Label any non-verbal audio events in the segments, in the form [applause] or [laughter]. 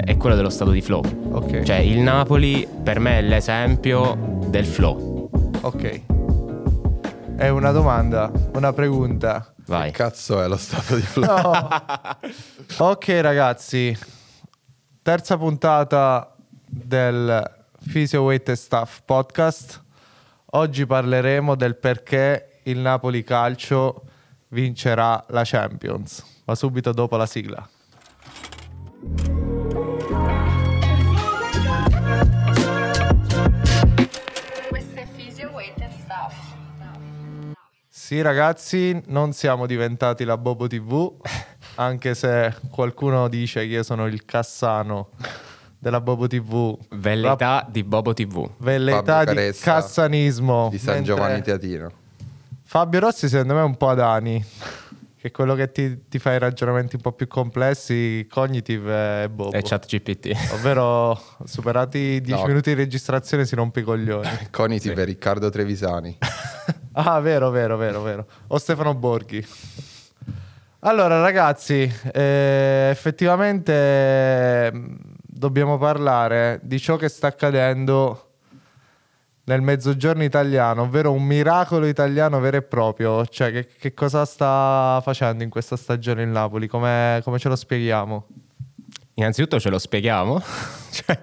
è, è quello dello stato di flow. Ok. Cioè, il Napoli per me è l'esempio del flow. Ok. È una domanda, una pregunta. Vai. Che cazzo è lo stato di flow? No. [laughs] ok ragazzi, terza puntata del Physio Weight and Stuff podcast. Oggi parleremo del perché il Napoli Calcio vincerà la Champions, ma subito dopo la sigla. Sì ragazzi, non siamo diventati la Bobo TV, [laughs] anche se qualcuno dice che io sono il Cassano della Bobo TV. Velleità di Bobo TV. velleità Fabio di Caressa cassanismo di San mentre Giovanni Teatino. Fabio Rossi secondo me è un po' ad Ani che è quello che ti, ti fa i ragionamenti un po' più complessi cognitive è Bobo E chat GPT. ovvero superati [laughs] i 10 No. minuti di registrazione si rompe i coglioni [laughs] Cognitive per Riccardo Trevisani. [laughs] ah vero vero vero vero o Stefano Borghi allora ragazzi eh, effettivamente mh, dobbiamo parlare di ciò che sta accadendo nel mezzogiorno italiano, ovvero un miracolo italiano vero e proprio. Cioè, che, che cosa sta facendo in questa stagione il Napoli? Come, come ce lo spieghiamo? Innanzitutto ce lo spieghiamo. [laughs] cioè,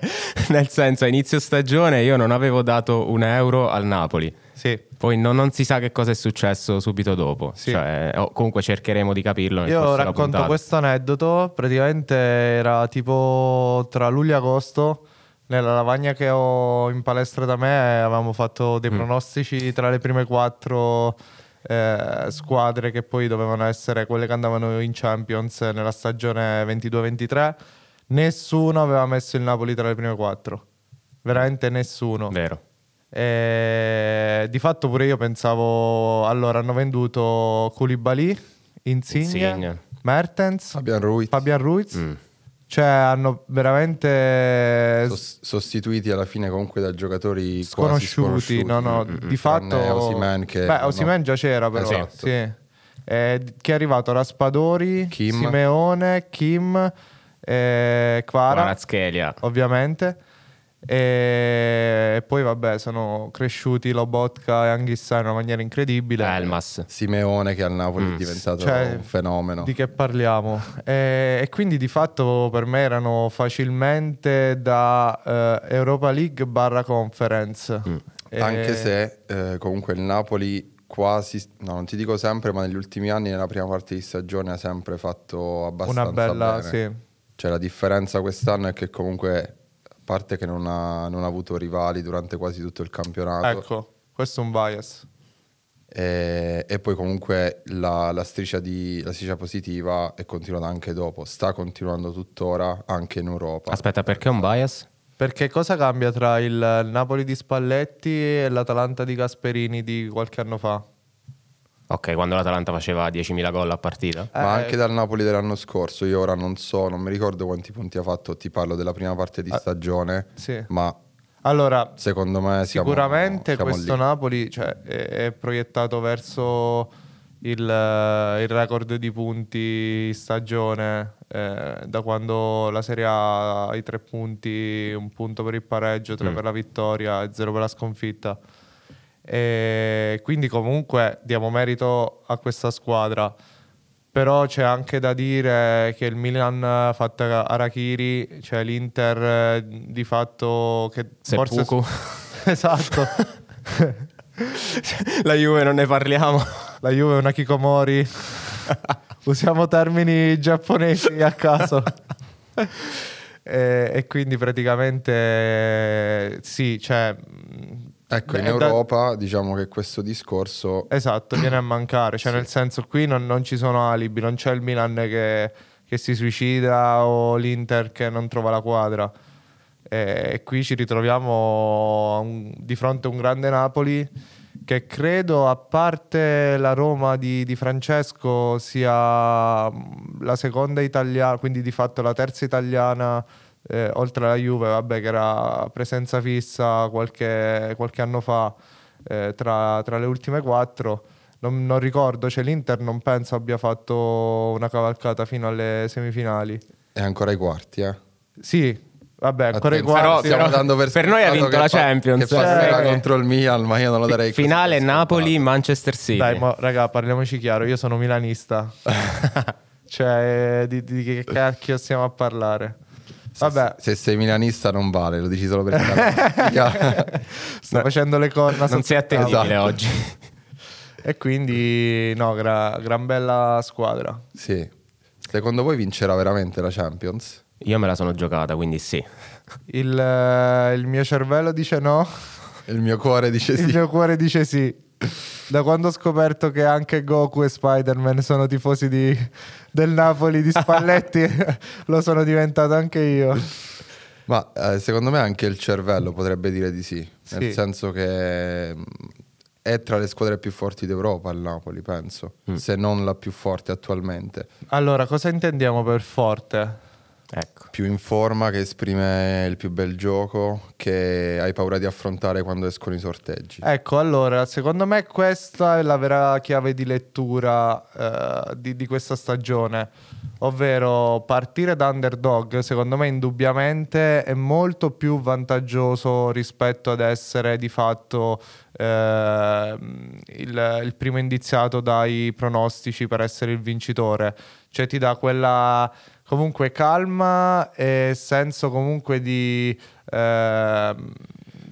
nel senso, a inizio stagione io non avevo dato un euro al Napoli. Sì, Poi non, non si sa che cosa è successo subito dopo. Sì. Cioè, o comunque cercheremo di capirlo io racconto questo aneddoto. Praticamente era tipo tra luglio e agosto. Nella lavagna che ho in palestra da me avevamo fatto dei Mm. pronostici tra le prime quattro eh, squadre che poi dovevano essere quelle che andavano in Champions nella stagione 22-23. Nessuno aveva messo il Napoli tra le prime quattro. Veramente nessuno. Vero. E di fatto pure io pensavo, allora hanno venduto Koulibaly, Insigne, Insigne. Mertens, Fabian Ruiz. Fabian Ruiz, Mm. Cioè hanno veramente Sos- sostituiti alla fine comunque da giocatori quasi sconosciuti, sconosciuti. no no, Mm, mm, di fatto Tranne Osimhen che- Beh, no. Osimhen già c'era però, Esatto. sì. Eh, chi è arrivato? Raspadori, Kim. Simeone, Kim, eh, Kvaratskhelia. ovviamente. E poi vabbè, sono cresciuti Lobotka e Anghissà in una maniera incredibile. Elmas. Simeone che al Napoli Mm. è diventato Cioè, un fenomeno. Di che parliamo? E, e quindi di fatto per me erano facilmente da eh, Europa League barra Conference. Mm. E- Anche se eh, comunque il Napoli quasi, no non ti dico sempre, ma negli ultimi anni nella prima parte di stagione ha sempre fatto abbastanza una bella, bene. sì. Cioè la differenza quest'anno è che comunque, parte che non ha, non ha avuto rivali durante quasi tutto il campionato, Ecco, questo è un bias. e, e poi comunque la, la striscia di, la striscia positiva è continuata anche dopo, sta continuando tuttora anche in Europa. Aspetta, perché un bias? Perché cosa cambia tra il Napoli di Spalletti e l'Atalanta di Gasperini di qualche anno fa? Ok, quando l'Atalanta faceva 10.000 gol a partita. Ma Eh, anche dal Napoli dell'anno scorso, io ora non so, non mi ricordo quanti punti ha fatto, ti parlo della prima parte di Ah, stagione, sì. ma Allora, secondo me siamo, Sicuramente siamo questo lì. Napoli cioè, è, è proiettato verso il, eh, il record di punti stagione eh, da quando la Serie A ha i tre punti, un punto per il pareggio, tre Mm. per la vittoria e zero per la sconfitta. E quindi comunque diamo merito a questa squadra. Però c'è anche da dire che il Milan ha fatto Arachiri, cioè l'Inter di fatto che forse Seppuku. [laughs] esatto. [laughs] La Juve non ne parliamo. La Juve è una Kikomori. Usiamo termini giapponesi a caso. [laughs] e, e quindi praticamente sì, cioè Ecco, in è da- Europa diciamo che questo discorso Esatto, viene a mancare, cioè nel senso qui non, non ci sono alibi, non c'è il Milan che, che si suicida o l'Inter che non trova la quadra. E, qui ci ritroviamo un- di fronte a un grande Napoli che credo, a parte la Roma di, di Francesco, sia la seconda italiana, quindi di fatto la terza italiana eh, oltre alla Juve, vabbè, che era presenza fissa qualche, qualche anno fa eh, tra, tra le ultime quattro. Non, non ricordo, cioè l'Inter non penso abbia fatto una cavalcata fino alle semifinali. è ancora ai quarti, eh. Sì, vabbè, ancora i Attenzione, quarti. però- dando per, per noi ha vinto la fa- Champions. Che passerà Eh. contro il Milan, ma io non lo darei Finale. Napoli-Manchester City. Dai, mo, raga, parliamoci chiaro, io sono milanista. [laughs] cioè, di, di che cacchio stiamo a parlare? Vabbè, Se sei milanista non vale, lo dici solo perché [laughs] sto facendo le corna non sei il attendibile Esatto. oggi. E quindi, no, gra- gran bella squadra. Sì. Secondo voi vincerà veramente la Champions? Io me la sono giocata, quindi sì. Il, eh, il mio cervello dice no, Il mio cuore dice il sì. mio cuore dice sì. Da quando ho scoperto che anche Goku e Spider-Man sono tifosi di- del Napoli di Spalletti, [laughs] lo sono diventato anche io. Ma eh, secondo me anche il cervello potrebbe dire di sì. Sì. Nel senso che mh, è tra le squadre più forti d'Europa il Napoli, penso. Se non la più forte attualmente. Allora, cosa intendiamo per forte? Ecco. Più in forma, che esprime il più bel gioco, che hai paura di affrontare quando escono i sorteggi. Ecco, allora, secondo me questa è la vera chiave di lettura eh, di, di questa stagione, ovvero partire da underdog, secondo me indubbiamente è molto più vantaggioso rispetto ad essere di fatto ehm, il, il primo indiziato dai pronostici per essere il vincitore, cioè ti dà quella comunque calma e senso comunque di... ehm,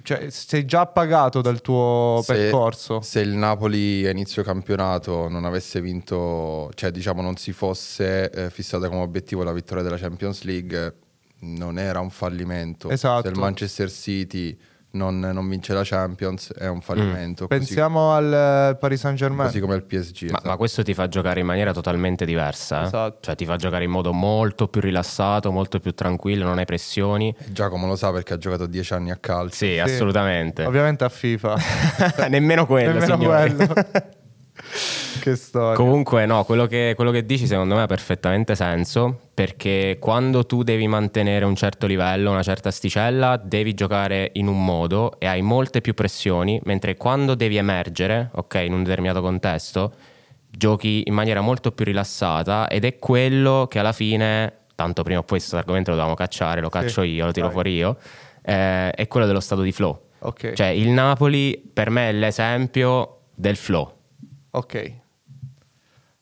cioè, sei già pagato dal tuo Se- percorso. Se il Napoli a inizio campionato non avesse vinto, cioè diciamo non si fosse eh, fissata come obiettivo la vittoria della Champions League, non era un fallimento. Esatto. Se il Manchester City non, non vince la Champions è un fallimento. così- Pensiamo al eh, Paris Saint Germain. Così come il PSG. Ma, esatto. ma questo ti fa giocare in maniera totalmente diversa. eh? Esatto. Cioè ti fa giocare in modo molto più rilassato, molto più tranquillo, non hai pressioni. Giacomo lo sa perché ha giocato dieci anni a calcio. Sì, assolutamente. Ovviamente a FIFA. [laughs] Nemmeno quello, Nemmeno quello. [laughs] che storia. Comunque, no, quello che, quello che dici secondo me ha perfettamente senso perché quando tu devi mantenere un certo livello, una certa asticella, devi giocare in un modo e hai molte più pressioni, mentre quando devi emergere, ok, in un determinato contesto, giochi in maniera molto più rilassata ed è quello che alla fine, tanto prima o poi questo argomento lo dobbiamo cacciare, lo caccio io, lo tiro vai. fuori io, eh, è quello dello stato di flow. Ok. Cioè il Napoli per me è l'esempio del flow. Ok.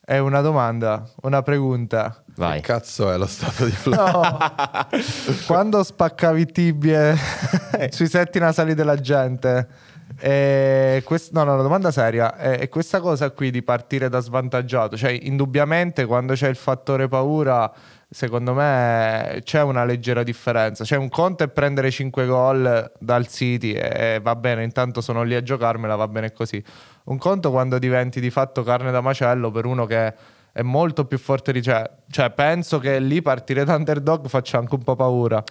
È una domanda, una pregunta. Vai. Che cazzo è lo stato di flow? No. [laughs] Quando spaccavi tibie [laughs] sui setti nasali della gente, e quest- no, no, una domanda seria. E questa cosa qui di partire da svantaggiato, cioè indubbiamente quando c'è il fattore paura, secondo me c'è una leggera differenza. Cioè un conto è prendere 5 gol dal City e va bene, intanto sono lì a giocarmela, va bene così. Un conto quando diventi di fatto carne da macello per uno che è molto più forte di cioè, cioè penso che lì partire da underdog faccia anche un po' paura.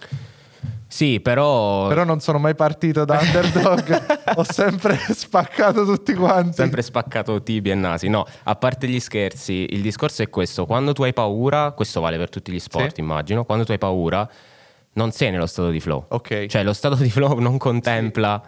Sì, però, Però non sono mai partito da underdog, [laughs] ho sempre spaccato tutti quanti. sempre spaccato tibi e nasi. No, a parte gli scherzi, il discorso è questo: quando tu hai paura, questo vale per tutti gli sport, Sì. immagino. Quando tu hai paura, non sei nello stato di flow. Ok. Cioè, lo stato di flow non contempla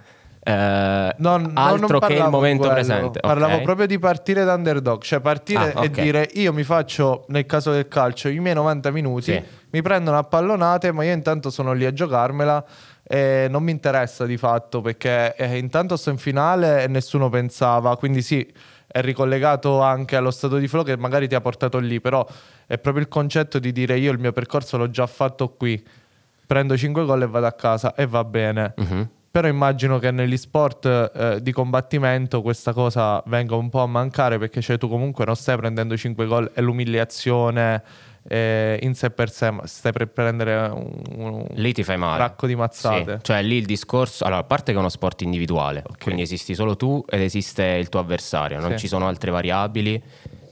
eh, Non- non altro che il momento presente. Parlavo ok? proprio di partire da underdog, cioè partire Ah, e ok. dire io mi faccio, nel caso del calcio, i miei 90 minuti, Sì. mi prendono a pallonate, ma io intanto sono lì a giocarmela e non mi interessa di fatto perché eh, intanto sto in finale e nessuno pensava, quindi sì, è ricollegato anche allo stato di flow che magari ti ha portato lì, però è proprio il concetto di dire io il mio percorso l'ho già fatto qui, prendo 5 gol e vado a casa e va bene. Mhm. Però immagino che negli sport eh, di combattimento questa cosa venga un po' a mancare perché cioè, tu comunque non stai prendendo 5 gol e l'umiliazione eh, in sé per sé, ma stai per prendere un, un Lì ti fai male. racco di mazzate. Sì, Cioè, lì il discorso. Allora, a parte che è uno sport individuale, quindi esisti solo tu ed esiste il tuo avversario, non Sì. ci sono altre variabili.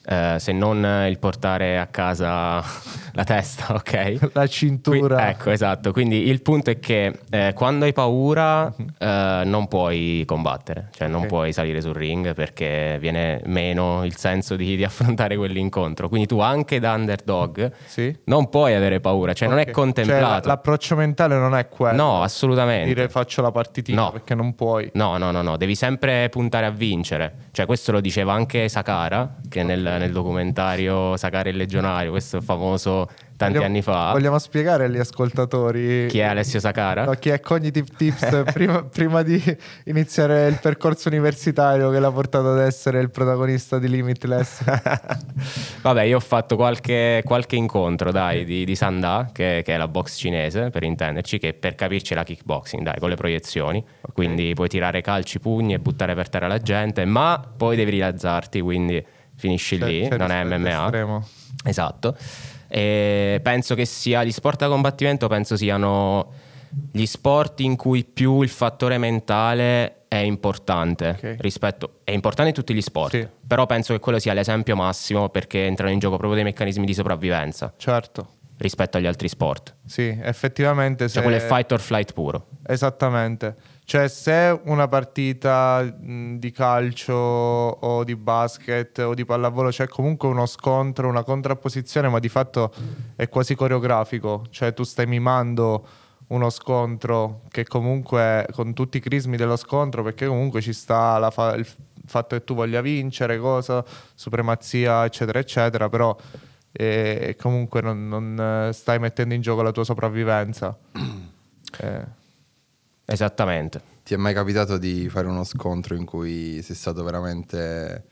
Eh, se non il portare a casa [laughs] la testa, [laughs] ok? La Qui- cintura. ecco, esatto. Quindi il punto è che eh, quando hai paura eh, non puoi combattere, cioè non Ok. puoi salire sul ring perché viene meno il senso di, di affrontare quell'incontro. Quindi tu anche da underdog Sì. non puoi avere paura, cioè non Ok. è Cioè, contemplato. la- l'approccio mentale non è quello. No, assolutamente. Dire faccio la partitina No. perché non puoi. No, no, no, no, devi sempre puntare a vincere. Cioè, questo lo diceva anche Sakara, che nel, nel documentario Sakara il legionario, questo famoso tanti Vogliamo- anni fa. Vogliamo spiegare agli ascoltatori Chi è Alessio Sacara? No, chi è Cognitive Tips [laughs] prima, prima di iniziare il percorso universitario che l'ha portato ad essere il protagonista di Limitless. [laughs] Vabbè, io ho fatto qualche, qualche incontro, dai, di, di Sanda, che, che è la box cinese, per intenderci, che per capirci è la kickboxing, dai, con le proiezioni. Quindi puoi tirare calci, pugni e buttare per terra la gente, ma poi devi rialzarti, quindi finisci C'è- lì, c'è non è MMA. estremo. Esatto. E penso che sia gli sport da combattimento, penso siano gli sport in cui più il fattore mentale è importante Ok. rispetto è importante in tutti gli sport, Sì. però penso che quello sia l'esempio massimo perché entrano in gioco proprio dei meccanismi di sopravvivenza Certo, rispetto agli altri sport. sì, effettivamente. Cioè se- quello è fight or flight puro. Esattamente. Cioè, se una partita di calcio o di basket o di pallavolo c'è comunque uno scontro, una contrapposizione, ma di fatto è quasi coreografico. Cioè, tu stai mimando uno scontro che comunque con tutti i crismi dello scontro, perché comunque ci sta fa- il fatto che tu voglia vincere, cosa, supremazia, eccetera, eccetera, però eh, comunque non, non, eh, stai mettendo in gioco la tua sopravvivenza. [clears throat] Eh. Esattamente. Ti è mai capitato di fare uno scontro in cui sei stato veramente,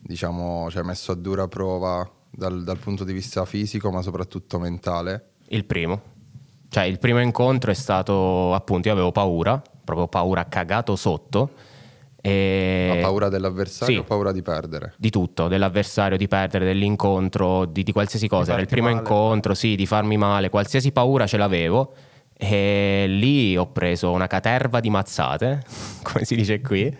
diciamo, cioè messo a dura prova dal, dal punto di vista fisico, ma soprattutto mentale? Il primo. Cioè, il primo incontro è stato appunto, io avevo paura, proprio paura cagato sotto. E... Ma paura dell'avversario Sì. o paura di perdere? di tutto, dell'avversario, di perdere, dell'incontro, di, di qualsiasi cosa. Era il primo male. incontro, sì, di farmi male, qualsiasi paura ce l'avevo. E lì ho preso una caterva di mazzate, [laughs] come si dice qui.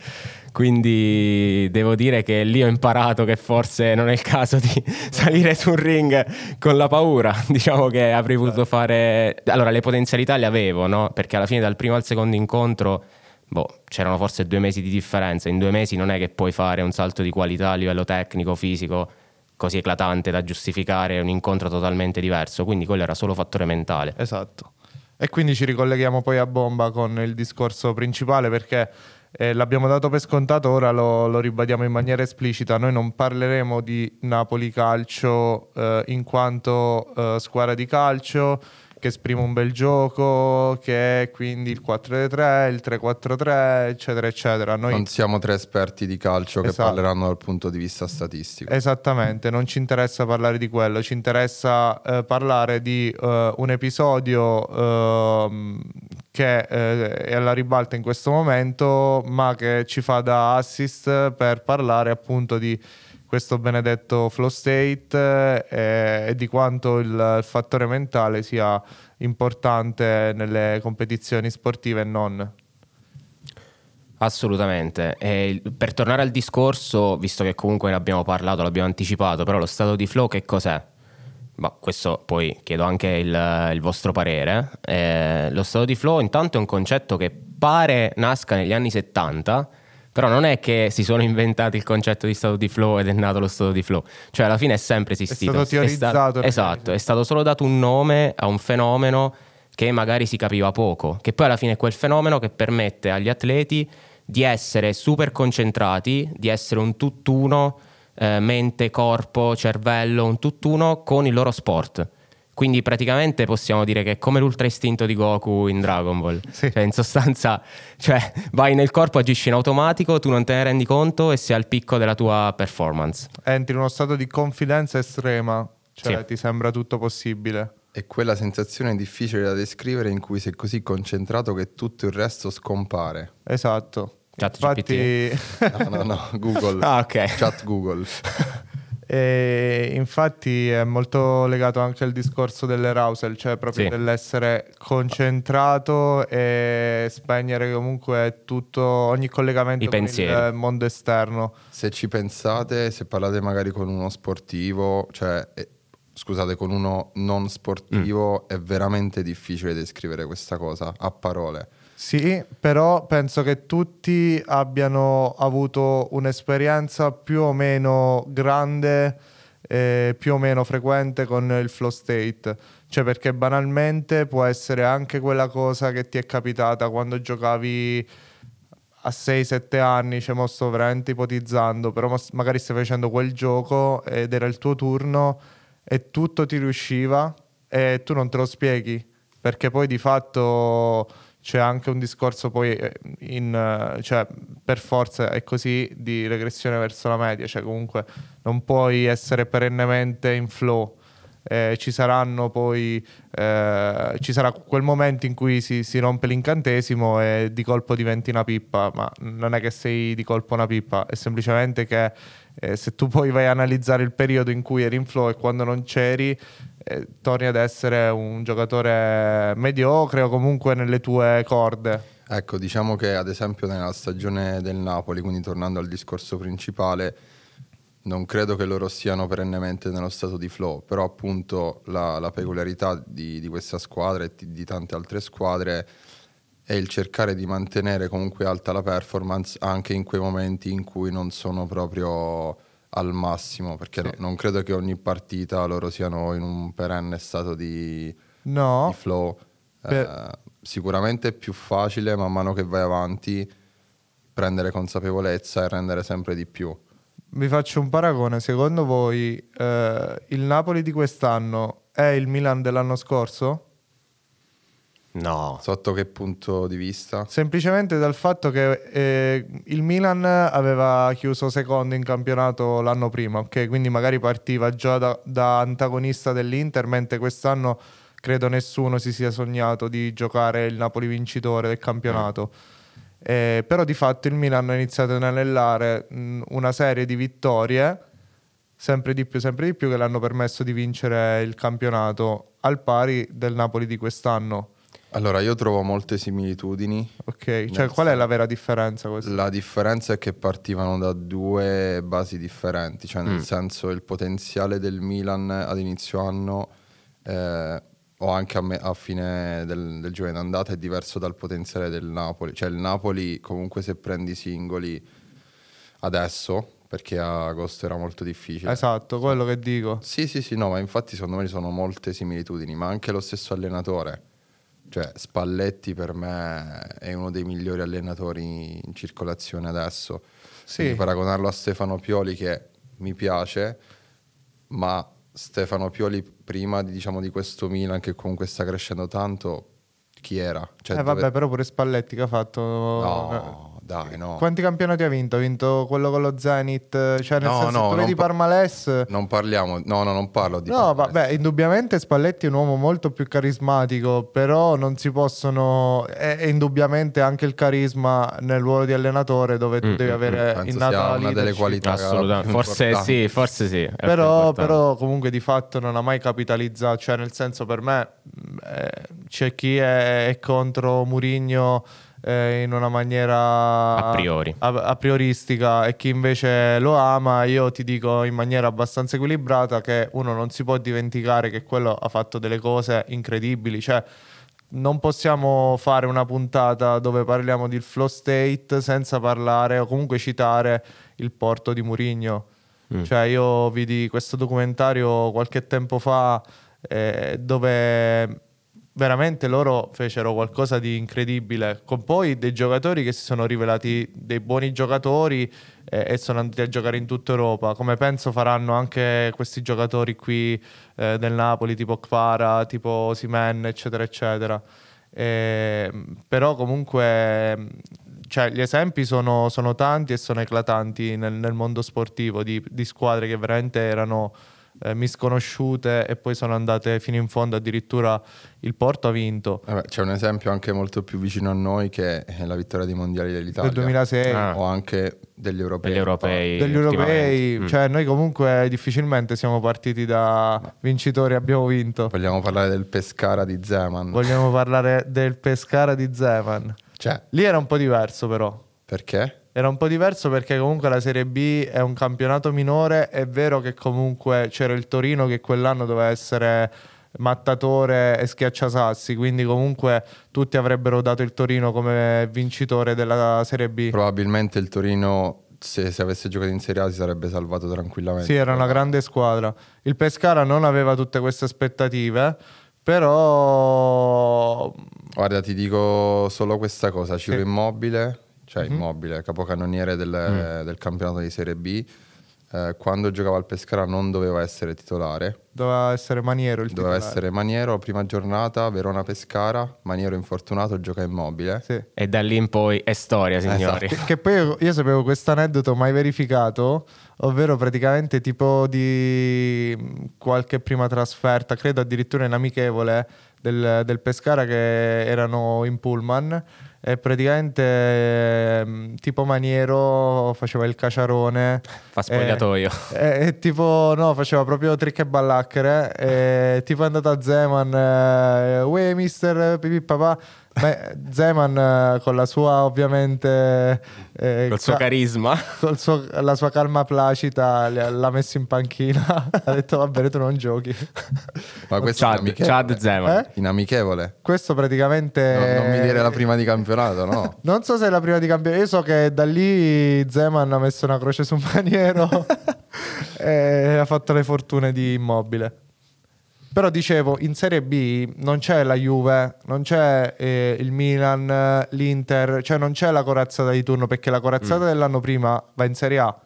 Quindi devo dire che lì ho imparato che forse non è il caso di [laughs] salire su un ring con la paura. [laughs] Diciamo che avrei voluto fare. Allora, le potenzialità le avevo, no? Perché alla fine, dal primo al secondo incontro, boh, c'erano forse due mesi di differenza. In due mesi non è che puoi fare un salto di qualità a livello tecnico, fisico, così eclatante da giustificare un incontro totalmente diverso. Quindi quello era solo fattore mentale. Esatto. E quindi ci ricolleghiamo poi a bomba con il discorso principale perché eh, l'abbiamo dato per scontato, ora lo, lo ribadiamo in maniera esplicita. Noi non parleremo di Napoli Calcio eh, in quanto eh, squadra di calcio che esprime un bel gioco, che è quindi il 4-3, il 3-4-3, eccetera, eccetera. Noi Non siamo tre esperti di calcio che Esatto. parleranno dal punto di vista statistico. Esattamente, non ci interessa parlare di quello, ci interessa eh, parlare di eh, un episodio ehm, che eh, è alla ribalta in questo momento, ma che ci fa da assist per parlare appunto di questo benedetto flow state eh, e di quanto il, fattore mentale sia importante nelle competizioni sportive e non. Assolutamente. E per tornare al discorso, visto che comunque ne abbiamo parlato, l'abbiamo anticipato, però lo stato di flow che cos'è? Ma questo poi chiedo anche il, il vostro parere. Eh, lo stato di flow intanto è un concetto che pare nasca negli anni 70, però non è che si sono inventati il concetto di stato di flow ed è nato lo stato di flow. Cioè alla fine è sempre esistito. stato teorizzato negli esatto, anni è stato solo dato un nome a un fenomeno che magari si capiva poco, che poi alla fine è quel fenomeno che permette agli atleti di essere super concentrati, di essere un tutt'uno, eh, mente, corpo, cervello, un tutt'uno con il loro sport. Quindi praticamente possiamo dire che è come l'ultra istinto di Goku in Dragon Ball. Sì. Cioè, in sostanza, cioè, vai nel corpo, agisci in automatico, tu non te ne rendi conto e sei al picco della tua performance. Entri in uno stato di confidenza estrema, cioè Sì. ti sembra tutto possibile. È quella sensazione difficile da descrivere in cui sei così concentrato che tutto il resto scompare. Esatto. Chat infatti, [laughs] No, no, no, Google. Ah, ok. Chat Google. [laughs] e infatti è molto legato anche al discorso dell'arousal, cioè proprio Sì. dell'essere concentrato e spegnere comunque tutto, ogni collegamento I con pensieri. il mondo esterno. Se ci pensate, se parlate magari con uno sportivo, cioè, eh, scusate, con uno non sportivo, Mm. è veramente difficile descrivere questa cosa a parole. Sì, però penso che tutti abbiano avuto un'esperienza più o meno grande, eh, più o meno frequente con il flow state. Cioè, perché banalmente può essere anche quella cosa che ti è capitata quando giocavi a 6-7 anni, cioè mo sto veramente ipotizzando, però magari stai facendo quel gioco ed era il tuo turno e tutto ti riusciva, e tu non te lo spieghi, perché poi di fatto c'è anche un discorso poi eh, in, eh, cioè, per forza è così di regressione verso la media, cioè comunque non puoi essere perennemente in flow. Eh, ci saranno poi eh, ci sarà quel momento in cui si, si, rompe l'incantesimo e di colpo diventi una pippa, ma non è che sei di colpo una pippa, è semplicemente che eh, se tu poi vai a analizzare il periodo in cui eri in flow e quando non c'eri, torni ad essere un giocatore mediocre o comunque nelle tue corde. Ecco, diciamo che ad esempio nella stagione del Napoli, quindi tornando al discorso principale, non credo che loro siano perennemente nello stato di flow, però appunto la, la peculiarità di, di, questa squadra e di tante altre squadre è il cercare di mantenere comunque alta la performance anche in quei momenti in cui non sono proprio al massimo, perché sì. non credo che ogni partita loro siano in un perenne stato di, no. di flow. Per... Eh, sicuramente è più facile man mano che vai avanti prendere consapevolezza e rendere sempre di più. Vi faccio un paragone, secondo voi eh, il Napoli di quest'anno è il Milan dell'anno scorso? No. Sotto che punto di vista? Semplicemente dal fatto che eh, il Milan aveva chiuso secondo in campionato l'anno prima, ok? Quindi magari partiva già da, da antagonista dell'Inter, mentre quest'anno credo nessuno si sia sognato di giocare il Napoli vincitore del campionato. Eh, però di fatto il Milan ha iniziato ad anellare mh, una serie di vittorie sempre di più, sempre di più che l'hanno permesso di vincere il campionato al pari del Napoli di quest'anno. Allora, io trovo molte similitudini. Ok, cioè qual è la vera differenza? Questa? La differenza è che partivano da due basi differenti, cioè nel mm. senso il potenziale del Milan ad inizio anno eh, o anche a, me, a fine del, del in andata è diverso dal potenziale del Napoli. Cioè il Napoli comunque se prendi i singoli adesso, perché a agosto era molto difficile. Esatto, quello che dico. Sì, sì, sì, no, ma infatti secondo me ci sono molte similitudini, ma anche lo stesso allenatore cioè, Spalletti per me è uno dei migliori allenatori in circolazione adesso. Sì. Paragonarlo a Stefano Pioli che mi piace, ma Stefano Pioli prima diciamo, di questo Milan che comunque sta crescendo tanto, chi era? Cioè, eh, vabbè, però pure Spalletti che ha fatto... No, dai, no. Quanti campionati ha vinto? Ha vinto quello con lo Zenit? Cioè, nel no, senso, no, tu vedi pa- Parmales... Non parliamo, no, no, non parlo di No, vabbè, indubbiamente Spalletti è un uomo molto più carismatico, però non si possono... È, è indubbiamente anche il carisma nel ruolo di allenatore dove tu mm, devi mm, avere mm, innata una delle qualità Assolutamente, forse sì, forse sì. Però, però, comunque di fatto non ha mai capitalizzato, cioè nel senso per me eh, c'è chi è, è contro Murigno eh, in una maniera a priori a, a, prioristica e chi invece lo ama, io ti dico in maniera abbastanza equilibrata che uno non si può dimenticare che quello ha fatto delle cose incredibili, cioè non possiamo fare una puntata dove parliamo del flow state senza parlare o comunque citare il porto di Murigno. Mm. Cioè io vidi questo documentario qualche tempo fa eh, dove veramente loro fecero qualcosa di incredibile, con poi dei giocatori che si sono rivelati dei buoni giocatori eh, e sono andati a giocare in tutta Europa, come penso faranno anche questi giocatori qui eh, del Napoli, tipo Kvara, tipo Simen, eccetera, eccetera. Eh, però comunque cioè, gli esempi sono, sono, tanti e sono eclatanti nel, nel mondo sportivo di, di squadre che veramente erano eh, misconosciute e poi sono andate fino in fondo, addirittura il Porto ha vinto. Vabbè, c'è un esempio anche molto più vicino a noi che è la vittoria dei mondiali dell'Italia. Del 2006. Ah. O anche degli europei. Degli europei. Degli europei. Mm. Cioè noi comunque difficilmente siamo partiti da vincitori, abbiamo vinto. Vogliamo parlare del Pescara di Zeman. Vogliamo parlare del Pescara di Zeman. Cioè. Lì era un po' diverso però. Perché? Era un po' diverso perché comunque la Serie B è un campionato minore, è vero che comunque c'era il Torino che quell'anno doveva essere mattatore e schiacciasassi, quindi comunque tutti avrebbero dato il Torino come vincitore della Serie B. Probabilmente il Torino se, se, avesse giocato in Serie A si sarebbe salvato tranquillamente. Sì, era una grande squadra. Il Pescara non aveva tutte queste aspettative, però... Guarda, ti dico solo questa cosa, Ciro sì. Immobile cioè mm-hmm. immobile, capocannoniere del, mm. del, campionato di Serie B, eh, quando giocava al Pescara non doveva essere titolare, Doveva essere Maniero il doveva titolare. essere Maniero, prima giornata, Verona-Pescara, Maniero infortunato, gioca immobile. Sì. E da lì in poi è storia, signori. Che, che poi io, io sapevo questo aneddoto mai verificato, ovvero praticamente tipo di qualche prima trasferta, credo addirittura in amichevole del, del Pescara che erano in pullman e praticamente mh, tipo Maniero faceva il caciarone. Fa spogliatoio. E, e tipo, no, faceva proprio trick e ballacchere. E tipo è andato a Zeman, eh, uè mister pipì papà. Ma Zeman eh, con la sua ovviamente... eh, Col suo ca- carisma. suo- la sua calma placida l'ha messo in panchina. [laughs] ha detto va bene tu non giochi. Ma questo Chad, amichevole. Chad Zeman. Eh? In amichevole. Questo praticamente... No, non mi dire la prima di campionato, no. [laughs] Non so se è la prima di campione. Io so che da lì Zeman ha messo una croce su [laughs] Maniero e ha fatto le fortune di immobile. Però dicevo, in Serie B non c'è la Juve, non c'è eh, il Milan, l'Inter, cioè non c'è la corazzata di turno perché la corazzata dell'anno prima va in Serie A.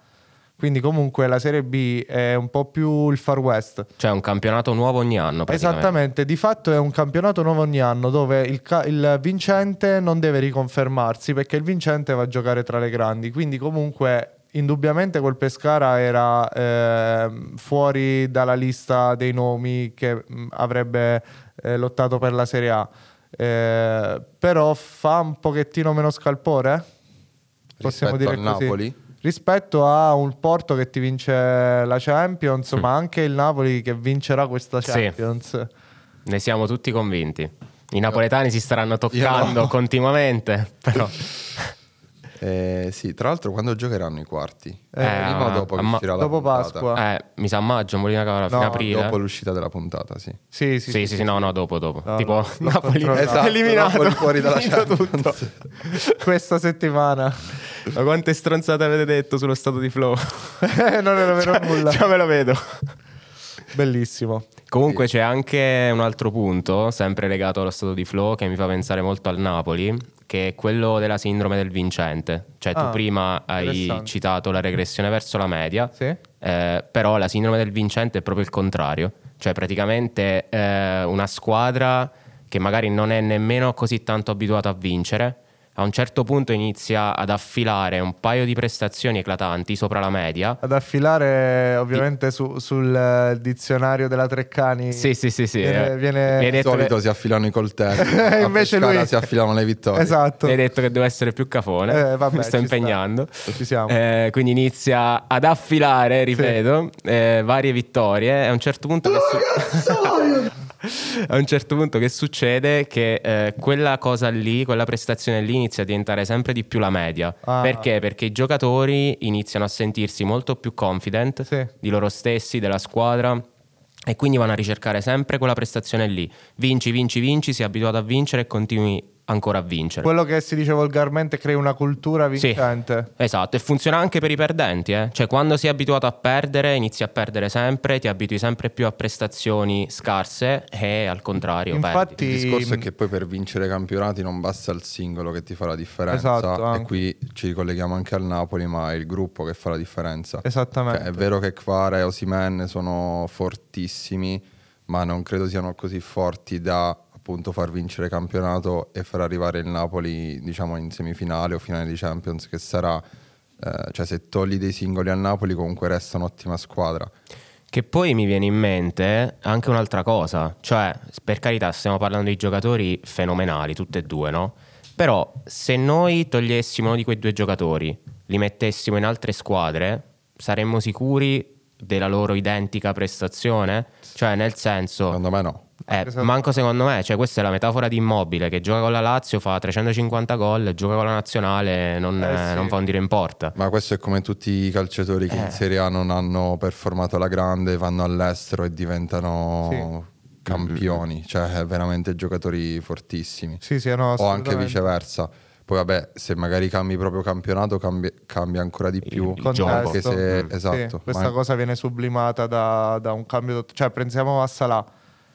Quindi comunque la Serie B è un po' più il Far West. Cioè un campionato nuovo ogni anno. Esattamente, di fatto è un campionato nuovo ogni anno dove il, ca- il vincente non deve riconfermarsi perché il vincente va a giocare tra le grandi. Quindi comunque indubbiamente quel Pescara era ehm, fuori dalla lista dei nomi che mh, avrebbe eh, lottato per la Serie A. Eh, però fa un pochettino meno scalpore? Possiamo Rispetto dire al così. Napoli? Rispetto a un Porto che ti vince la Champions, ma anche il Napoli che vincerà questa Sì. Champions. Ne siamo tutti convinti. I napoletani si staranno toccando no. continuamente, però [laughs] Eh, sì, tra l'altro quando giocheranno i quarti? Eh, Prima o ma- dopo che ma- uscirà la dopo puntata? Pasqua. eh, mi sa maggio, Molina Cavola, fine No, aprile. Dopo l'uscita della puntata, sì. Sì, sì, Sì, sì, sì, no, no, dopo, dopo. No, tipo no, l'ho Napoli controllato. Esatto, eliminato Napoli fuori dalla [laughs] finito Champions. tutto. Questa settimana. Ma quante stronzate avete detto sullo stato di flow? [laughs] Eh, non era vero [laughs] nulla. Già me lo vedo. Bellissimo. Comunque c'è anche un altro punto, sempre legato allo stato di flow, che mi fa pensare molto al Napoli, che è quello della sindrome del vincente. Cioè tu Ah, prima hai citato la regressione verso la media, Sì. eh, però la sindrome del vincente è proprio il contrario. Cioè praticamente eh, una squadra che magari non è nemmeno così tanto abituata a vincere, a un certo punto inizia ad affilare un paio di prestazioni eclatanti sopra la media. Ad affilare ovviamente su- sul eh, dizionario della Treccani. Sì, sì, sì, sì. Viene- eh. viene- Di solito che- si affilano i coltelli, [laughs] invece lui- si affilano le vittorie. Esatto. Mi hai detto che devo essere più cafone. Eh, vabbè, Mi sto ci sta. impegnando. Ci siamo. Eh, quindi inizia ad affilare, ripeto, eh, varie vittorie. E a un certo punto che su- a un certo punto che succede che eh, quella cosa lì, quella prestazione lì inizia a diventare sempre di più la media. Ah. Perché? Perché i giocatori iniziano a sentirsi molto più confident Sì. di loro stessi, della squadra. E quindi vanno a ricercare sempre quella prestazione lì. Vinci, vinci, vinci, sei abituato a vincere e continui ancora a vincere. Quello che si dice volgarmente crea una cultura Sì, vincente. esatto, e funziona anche per i perdenti, eh. cioè quando sei abituato a perdere inizi a perdere sempre, ti abitui sempre più a prestazioni scarse e al contrario Infatti- perdi. Il discorso è che poi per vincere campionati non basta il singolo che ti fa la differenza. Esatto, e qui ci ricolleghiamo anche al Napoli, ma è il gruppo che fa la differenza. Esattamente. Cioè, è vero che Kvara e Osimen sono fortissimi, ma non credo siano così forti da appunto far vincere campionato e far arrivare il Napoli, diciamo, in semifinale o finale di Champions, che sarà, eh, cioè se togli dei singoli al Napoli comunque resta un'ottima squadra. Che poi mi viene in mente anche un'altra cosa, cioè per carità stiamo parlando di giocatori fenomenali, tutti e due, no? Però se noi togliessimo uno di quei due giocatori, li mettessimo in altre squadre, saremmo sicuri della loro identica prestazione? Cioè nel senso... Secondo me no. Eh, manco secondo me, cioè questa è la metafora di Immobile che gioca con la Lazio, fa 350 gol, gioca con la nazionale, non, Eh, eh, sì. non fa un tiro in porta. Ma questo è come tutti i calciatori che Eh. in Serie A non hanno performato alla grande, vanno all'estero e diventano campioni, cioè veramente giocatori fortissimi. Sì, sì, no, o anche viceversa. Poi vabbè, se magari cambi proprio campionato cambia, cambia ancora di più. Il. Anche se, Mm. esatto. Sì, questa ma- cosa viene sublimata da, da un cambio. Cioè, pensiamo a Salah.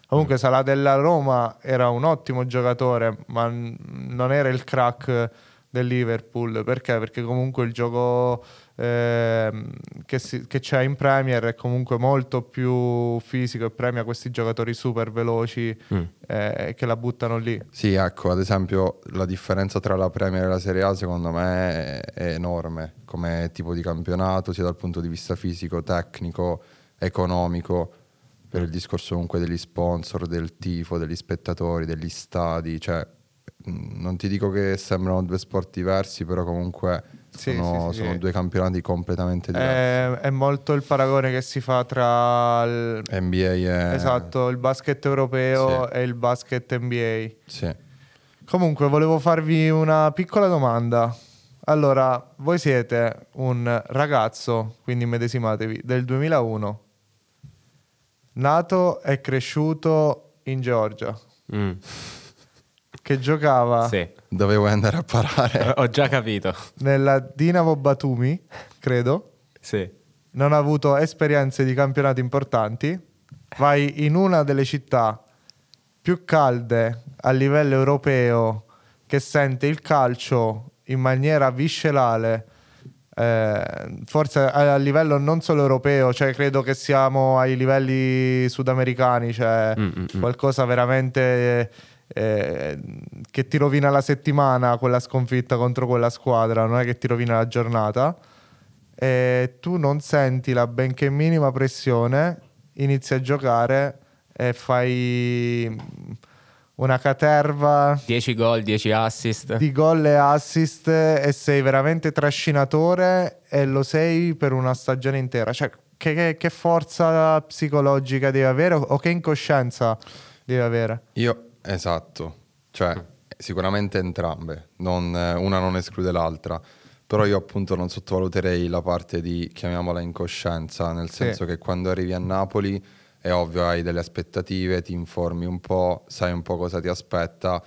Comunque, Salah della Roma era un ottimo giocatore, ma non era il crack del Liverpool. Perché? Perché comunque il gioco ehm, che, si- che c'è in Premier è comunque molto più fisico e premia questi giocatori super veloci Mm. eh, che la buttano lì. Sì, ecco, ad esempio la differenza tra la Premier e la Serie A secondo me è, è enorme come tipo di campionato, sia dal punto di vista fisico, tecnico, economico, per il discorso comunque degli sponsor, del tifo, degli spettatori, degli stadi, cioè mh, non ti dico che sembrano due sport diversi, però comunque Sì, sono, sì, sì, sono due campionati completamente diversi. È, è molto il paragone che si fa tra il, NBA è... esatto, il basket europeo e il basket NBA. Sì. Comunque, volevo farvi una piccola domanda. Allora, voi siete un ragazzo, quindi medesimatevi, del 2001, nato e cresciuto in Georgia, Mm. che giocava Sì, Dove vuoi andare a parare? ho già capito. nella Dinamo Batumi, credo. Sì. non ha avuto esperienze di campionati importanti, vai in una delle città più calde a livello europeo che sente il calcio in maniera viscerale, eh, forse a, a livello non solo europeo, cioè credo che siamo ai livelli sudamericani, cioè Mm, mm, mm. qualcosa veramente eh, che ti rovina la settimana quella sconfitta contro quella squadra, non è che ti rovina la giornata e tu non senti la benché minima pressione, inizi a giocare e fai una caterva 10 gol, 10 assist. di gol e assist e sei veramente trascinatore e lo sei per una stagione intera. Cioè, che, che- che forza psicologica devi avere o, o che incoscienza devi avere? Io, esatto, cioè sicuramente entrambe, non- una non esclude l'altra, però io appunto non sottovaluterei la parte di, chiamiamola incoscienza, nel Sì. senso che quando arrivi a Napoli è ovvio hai delle aspettative, ti informi un po', sai un po' cosa ti aspetta,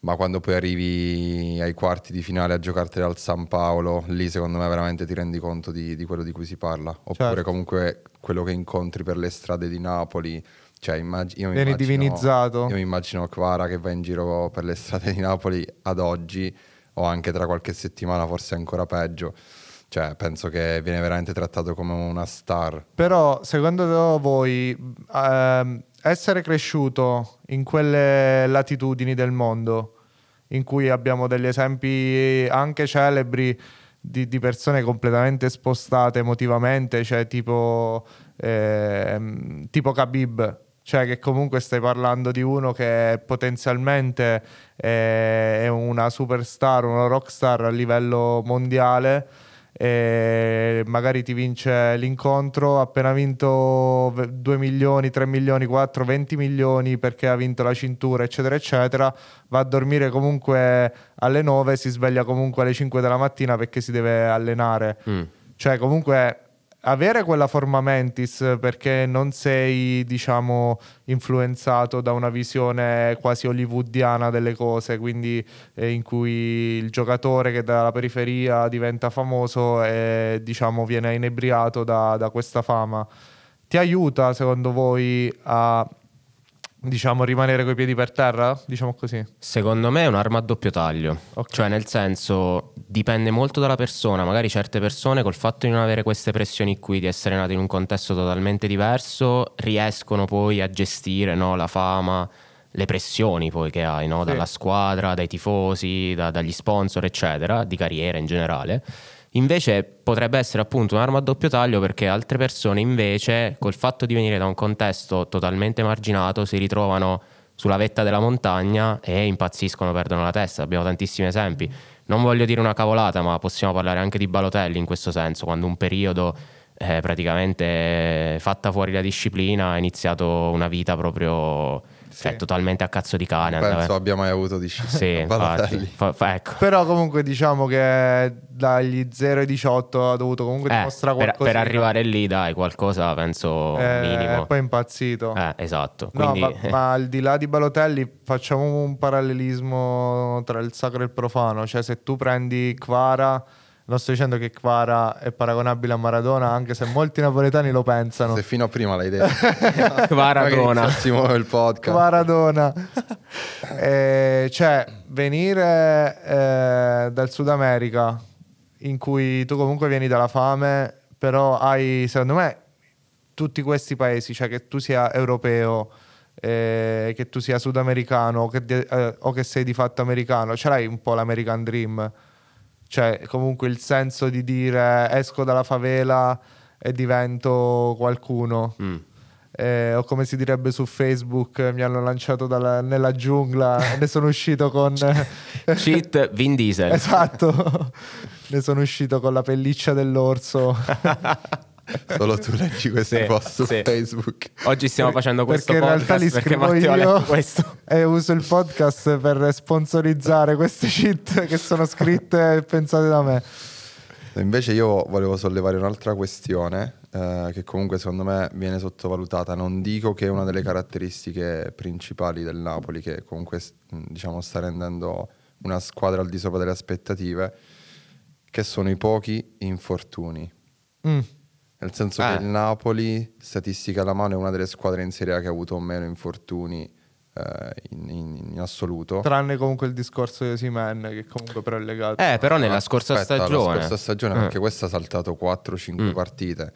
ma quando poi arrivi ai quarti di finale a giocartela al San Paolo, lì secondo me veramente ti rendi conto di, di quello di cui si parla. Oppure Certo. comunque quello che incontri per le strade di Napoli. Cioè, immag- io mi Vieni immagino- divinizzato. Io mi immagino Kvara che va in giro per le strade di Napoli ad oggi o anche tra qualche settimana, forse ancora peggio. Cioè, penso che viene veramente trattato come una star. Però, secondo voi, ehm, essere cresciuto in quelle latitudini del mondo, in cui abbiamo degli esempi anche celebri di, di persone completamente spostate emotivamente, cioè tipo, ehm, tipo Khabib, cioè che comunque stai parlando di uno che potenzialmente è, è una superstar, una rockstar a livello mondiale e magari ti vince l'incontro appena vinto 2 milioni, 3 milioni, 4, 20 milioni perché ha vinto la cintura eccetera eccetera va a dormire comunque alle 9 si sveglia comunque alle 5 della mattina perché si deve allenare Mm. cioè comunque avere quella forma mentis perché non sei diciamo influenzato da una visione quasi hollywoodiana delle cose quindi eh, in cui il giocatore che dalla periferia diventa famoso e diciamo viene inebriato da, da questa fama. Ti aiuta secondo voi a diciamo rimanere coi piedi per terra diciamo così Secondo me è un'arma a doppio taglio, Ok. cioè nel senso dipende molto dalla persona, magari certe persone col fatto di non avere queste pressioni qui, di essere nate in un contesto totalmente diverso, riescono poi a gestire no, la fama, le pressioni poi che hai no, Sì. dalla squadra, dai tifosi, da- dagli sponsor eccetera, di carriera in generale. Invece potrebbe essere appunto un'arma a doppio taglio perché altre persone invece col fatto di venire da un contesto totalmente marginato si ritrovano sulla vetta della montagna e impazziscono, perdono la testa. Abbiamo tantissimi esempi. Non voglio dire una cavolata, ma possiamo parlare anche di Balotelli in questo senso, quando un periodo eh, praticamente fatta fuori la disciplina ha iniziato una vita proprio cioè, Sì. totalmente a cazzo di cane. Penso andava- abbia mai avuto disciplina. Sì. [laughs] Fa- fa- ecco. però comunque diciamo che dagli 0 ai 18 ha dovuto comunque Eh, dimostrare per, qualcosa per arrivare lì, dai, qualcosa penso minimo. e poi è impazzito Eh, esatto. No, Quindi, ma, [laughs] ma al di là di Balotelli facciamo un parallelismo tra il sacro e il profano, cioè se tu prendi Kvara, non sto dicendo che Kvara è paragonabile a Maradona, anche se molti napoletani lo pensano. Se fino a prima l'hai detto. [laughs] Maradona. Maradona. il podcast. Maradona. Eh, cioè, venire eh, dal Sud America in cui tu comunque vieni dalla fame, però hai, secondo me, tutti questi paesi, cioè che tu sia europeo, eh, che tu sia sudamericano che eh, o che sei di fatto americano, ce l'hai un po' l'American Dream. Cioè, comunque il senso di dire esco dalla favela e divento qualcuno. Mm. Eh, o come si direbbe su Facebook, mi hanno lanciato dalla- nella giungla e [laughs] ne sono uscito con... Cheat Vin Diesel. [laughs] esatto, ne sono uscito con la pelliccia dell'orso. [laughs] [laughs] Solo tu leggi questi Sì, post su sì. Facebook. Oggi stiamo facendo questo perché in realtà li podcast perché scrivo Matteo ha io letto questo. [laughs] e uso il podcast per sponsorizzare queste cheat che sono scritte e pensate da me. Invece io volevo sollevare un'altra questione eh, che comunque secondo me viene sottovalutata. Non dico che è una delle caratteristiche principali del Napoli, che comunque diciamo, sta rendendo una squadra al di sopra delle aspettative, che sono i pochi infortuni. Mm. Nel senso Eh. che il Napoli, statistica alla mano, è una delle squadre in Serie A che ha avuto meno infortuni eh, in, in- in assoluto. Tranne comunque il discorso di Osimen che comunque però è legato. Eh, però nella Ah, scorsa aspetta, stagione. La scorsa stagione, Eh. perché questa ha saltato 4-5 Mm. partite.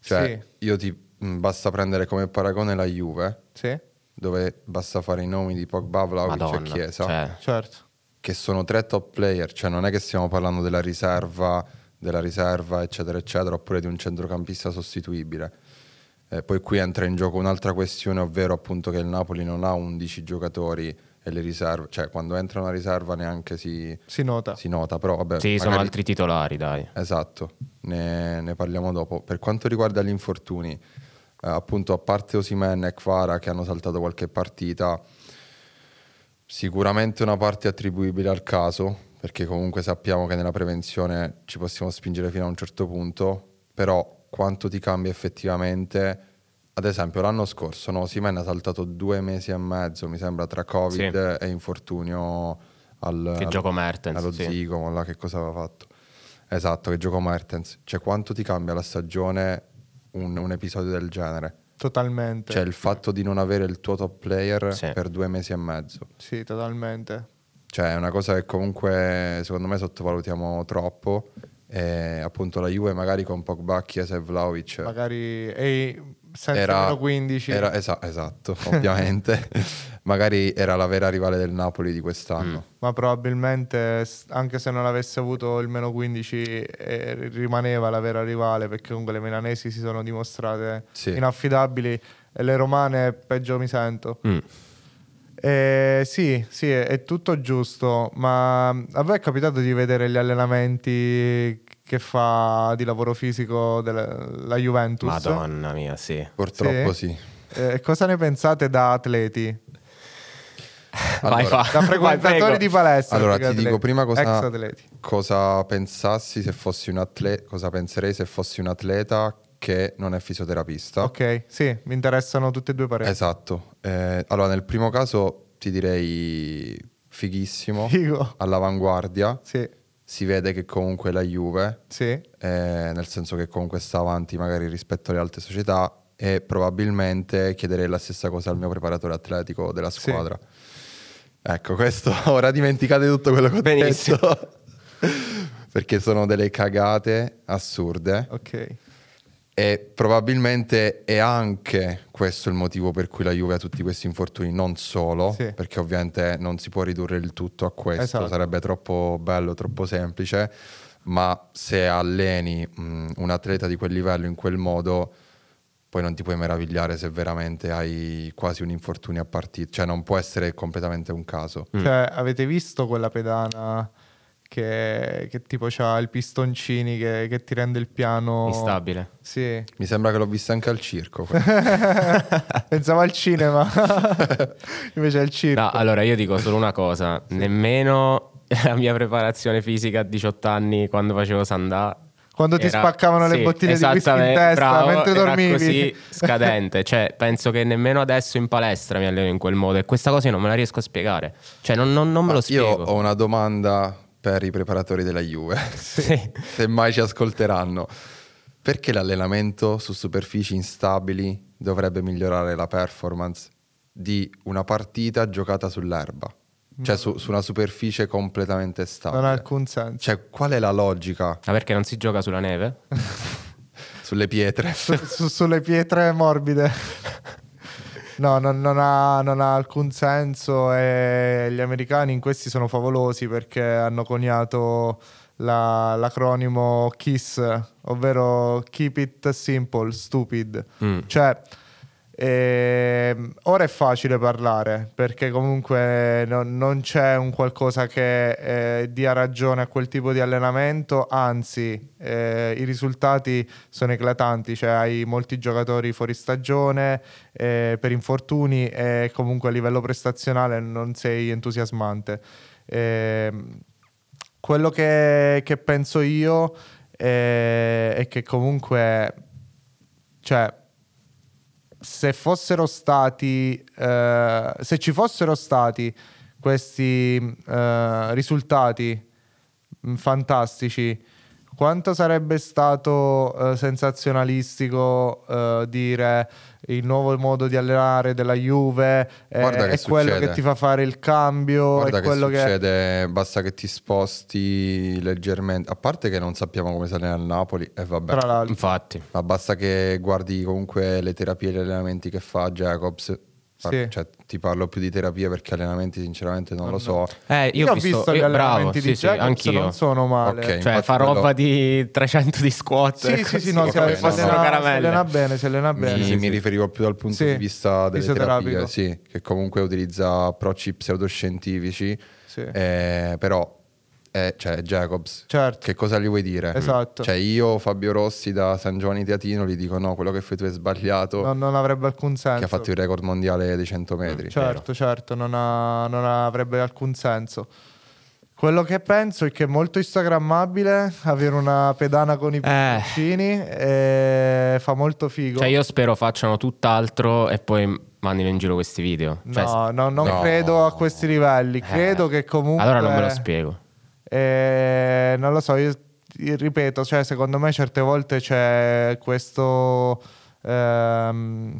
Cioè, io ti mh, basta prendere come paragone la Juve, Sì, dove basta fare i nomi di Pogba, Vlaovic e. Chiesa, Cioè, certo. che sono tre top player, cioè non è che stiamo parlando della riserva, della riserva, eccetera, eccetera, oppure di un centrocampista sostituibile. Eh, poi qui entra in gioco un'altra questione, ovvero appunto che il Napoli non ha 11 giocatori e le riserve, cioè quando entra una riserva neanche si, Si nota. si nota, però vabbè. sì, sono magari- altri titolari, dai. Esatto, ne, ne parliamo dopo. Per quanto riguarda gli infortuni, eh, appunto a parte Osimen e Kvara che hanno saltato qualche partita, sicuramente una parte attribuibile al caso, perché comunque sappiamo che nella prevenzione ci possiamo spingere fino a un certo punto, però quanto ti cambia effettivamente... Ad esempio l'anno scorso no, Osimen ha saltato due mesi e mezzo, mi sembra, tra Covid e infortunio al, Che al- gioco Mertens, allo sì. zigomo, là, che cosa aveva fatto. Esatto, che gioco Mertens. Cioè, quanto ti cambia la stagione un, un episodio del genere? Totalmente. Cioè, il fatto di non avere il tuo top player Sì. per due mesi e mezzo. Sì, totalmente. Cioè, è una cosa che comunque, secondo me, sottovalutiamo troppo. E appunto la Juve magari con Pogba, Chiesa e Vlaovic Magari e senza era, meno 15. era- esa- esatto, ovviamente. [laughs] magari era la vera rivale del Napoli di quest'anno. Mm. Ma probabilmente, anche se non avesse avuto il meno 15, eh, rimaneva la vera rivale perché comunque le milanesi si sono dimostrate Sì. inaffidabili e le romane peggio mi sento. Mm. Eh, sì, sì, è, è tutto giusto, ma a voi è capitato di vedere gli allenamenti che fa di lavoro fisico della la Juventus? Madonna mia, sì. Purtroppo Sì? sì. Eh, cosa ne pensate da atleti? Vai, Allora, fa. Da frequentatori di palestra? Allora, ti dico prima cosa, cosa pensassi se fossi un atleta, cosa penserei se fossi un atleta che non è fisioterapista. Ok, sì, mi interessano tutte e due pareri. Esatto. Eh, allora, nel primo caso ti direi fighissimo, Figo. all'avanguardia. Sì, Si vede che comunque la Juve, sì, eh, nel senso che comunque sta avanti magari rispetto alle altre società e probabilmente chiederei la stessa cosa al mio preparatore atletico della Sì. squadra. Ecco, questo [laughs] ora dimenticate tutto quello che ho Benissimo. detto. [laughs] Perché sono delle cagate assurde ok. E probabilmente è anche questo il motivo per cui la Juve ha tutti questi infortuni, non solo, Sì. perché ovviamente non si può ridurre il tutto a questo, Esatto. sarebbe troppo bello, troppo semplice, ma se alleni mh, un atleta di quel livello in quel modo, poi non ti puoi meravigliare se veramente hai quasi un infortunio a partita, cioè non può essere completamente un caso. Cioè, avete visto quella pedana che, che tipo c'ha i pistoncini che, che ti rende il piano... Instabile. Sì. Mi sembra che l'ho vista anche al circo. [laughs] [laughs] Pensavo al cinema, [laughs] invece il circo. No, allora io dico solo una cosa, nemmeno la mia preparazione fisica a 18 anni quando facevo Sandà Quando ti era- spaccavano le sì, bottiglie di whisky in testa bravo, mentre era dormivi. così scadente, cioè penso che nemmeno adesso in palestra mi alleno in quel modo e questa cosa io non me la riesco a spiegare, cioè non, non- non me lo Io spiego. ho una domanda per i preparatori della Juve. [laughs] [laughs] Sì. se mai ci ascolteranno. Perché l'allenamento su superfici instabili dovrebbe migliorare la performance di una partita giocata sull'erba? Cioè su, su una superficie completamente stabile. Non ha alcun senso. Cioè, qual è la logica Ma perché non si gioca sulla neve? [laughs] sulle pietre? Su- su- sulle pietre morbide. No, non, non ha, non ha alcun senso e gli americani in questi sono favolosi perché hanno coniato la- l'acronimo KISS, ovvero Keep It Simple, Stupid. Mm. Cioè, ehm, ora è facile parlare perché comunque non, non c'è un qualcosa che eh, dia ragione a quel tipo di allenamento, anzi eh, i risultati sono eclatanti, cioè hai molti giocatori fuori stagione eh, per infortuni e comunque a livello prestazionale non sei entusiasmante. Ehm, quello che, che penso io eh, è che comunque, cioè, se fossero stati, eh, se ci fossero stati questi eh, risultati mh, fantastici, quanto sarebbe stato eh, sensazionalistico eh, dire il nuovo modo di allenare della Juve eh, Guarda che è quello che ti fa fare il cambio, Guarda è che quello che... succede, basta che ti sposti leggermente. A parte che non sappiamo come si allena il Napoli, e vabbè. Tra l'altro, Infatti. Ma basta che guardi comunque le terapie e gli allenamenti che fa Jacobs. Sì. Cioè, ti parlo più di terapie perché allenamenti sinceramente non lo so. Eh, io, io, ho visto, gli io- bravo, allenamenti sì, di sì, Jacobs, anch'io. non sono male. Ok. Cioè, fa quello- roba di 300 di squat. Sì, sì, sì, no, si, ok, si no, allena, no. si allena bene, si allena bene. Mi, sì, mi sì. riferivo più dal punto Sì, di vista delle terapie, sì, che comunque utilizza approcci pseudoscientifici, Sì. eh, però è, cioè, Jacobs, Certo. che cosa gli vuoi dire? Esatto. Cioè io, Fabio Rossi da San Giovanni Teatino, gli dico no, quello che fai tu è sbagliato, Non, non avrebbe alcun senso. che ha fatto il record mondiale dei 100 metri. Certo, certo, non, ha- non avrebbe alcun senso. Quello che penso è che è molto instagrammabile avere una pedana con i Eh. pulcini e fa molto figo. Cioè, io spero facciano tutt'altro e poi mandino in giro questi video. Cioè, No, no, non No. credo a questi livelli. Credo che comunque. Allora non me lo spiego. Eh, non lo so, io, io ripeto, cioè, secondo me certe volte c'è questo ehm,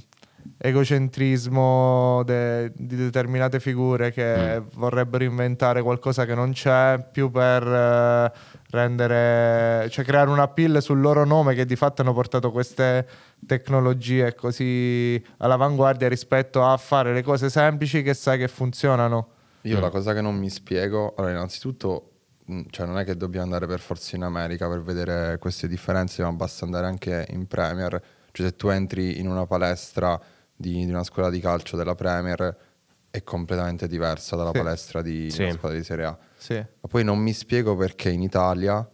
egocentrismo de- di determinate figure che Mm. vorrebbero inventare qualcosa che non c'è più per eh, rendere, cioè creare una pill sul loro nome che di fatto hanno portato queste tecnologie così all'avanguardia rispetto a fare le cose semplici che sai che funzionano. Io Mm. la cosa che non mi spiego, allora innanzitutto, cioè non è che dobbiamo andare per forza in America per vedere queste differenze, ma basta andare anche in Premier. Cioè se tu entri in una palestra di, di una scuola di calcio della Premier è completamente diversa dalla Sì. palestra di, di Sì. una squadra di Serie A. Sì. Ma poi non mi spiego perché in Italia,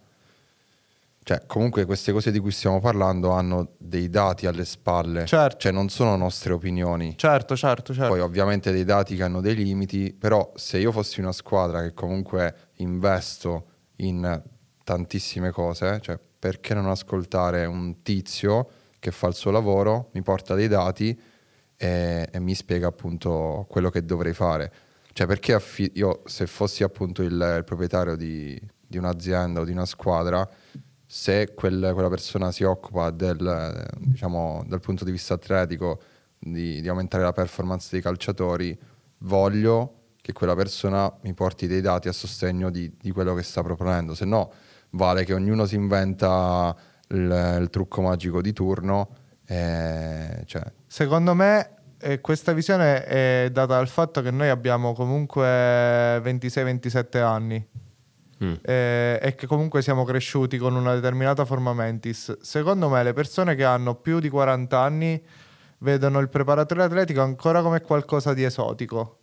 cioè comunque queste cose di cui stiamo parlando hanno dei dati alle spalle, Certo. cioè non sono nostre opinioni. Certo, certo, certo. Poi ovviamente dei dati che hanno dei limiti, però se io fossi una squadra che comunque investo in tantissime cose, cioè perché non ascoltare un tizio che fa il suo lavoro, mi porta dei dati e, e mi spiega appunto quello che dovrei fare. Cioè perché affi- io se fossi appunto il, il proprietario di, di un'azienda o di una squadra, se quel- quella persona si occupa del, eh, diciamo, dal punto di vista atletico di, di aumentare la performance dei calciatori, voglio che quella persona mi porti dei dati a sostegno di, di quello che sta proponendo. Se no, vale che ognuno si inventa il, il trucco magico di turno. E, cioè, Secondo me eh, questa visione è data dal fatto che noi abbiamo comunque 26-27 anni Mm. eh, e che comunque siamo cresciuti con una determinata forma mentis. Secondo me le persone che hanno più di 40 anni vedono il preparatore atletico ancora come qualcosa di esotico.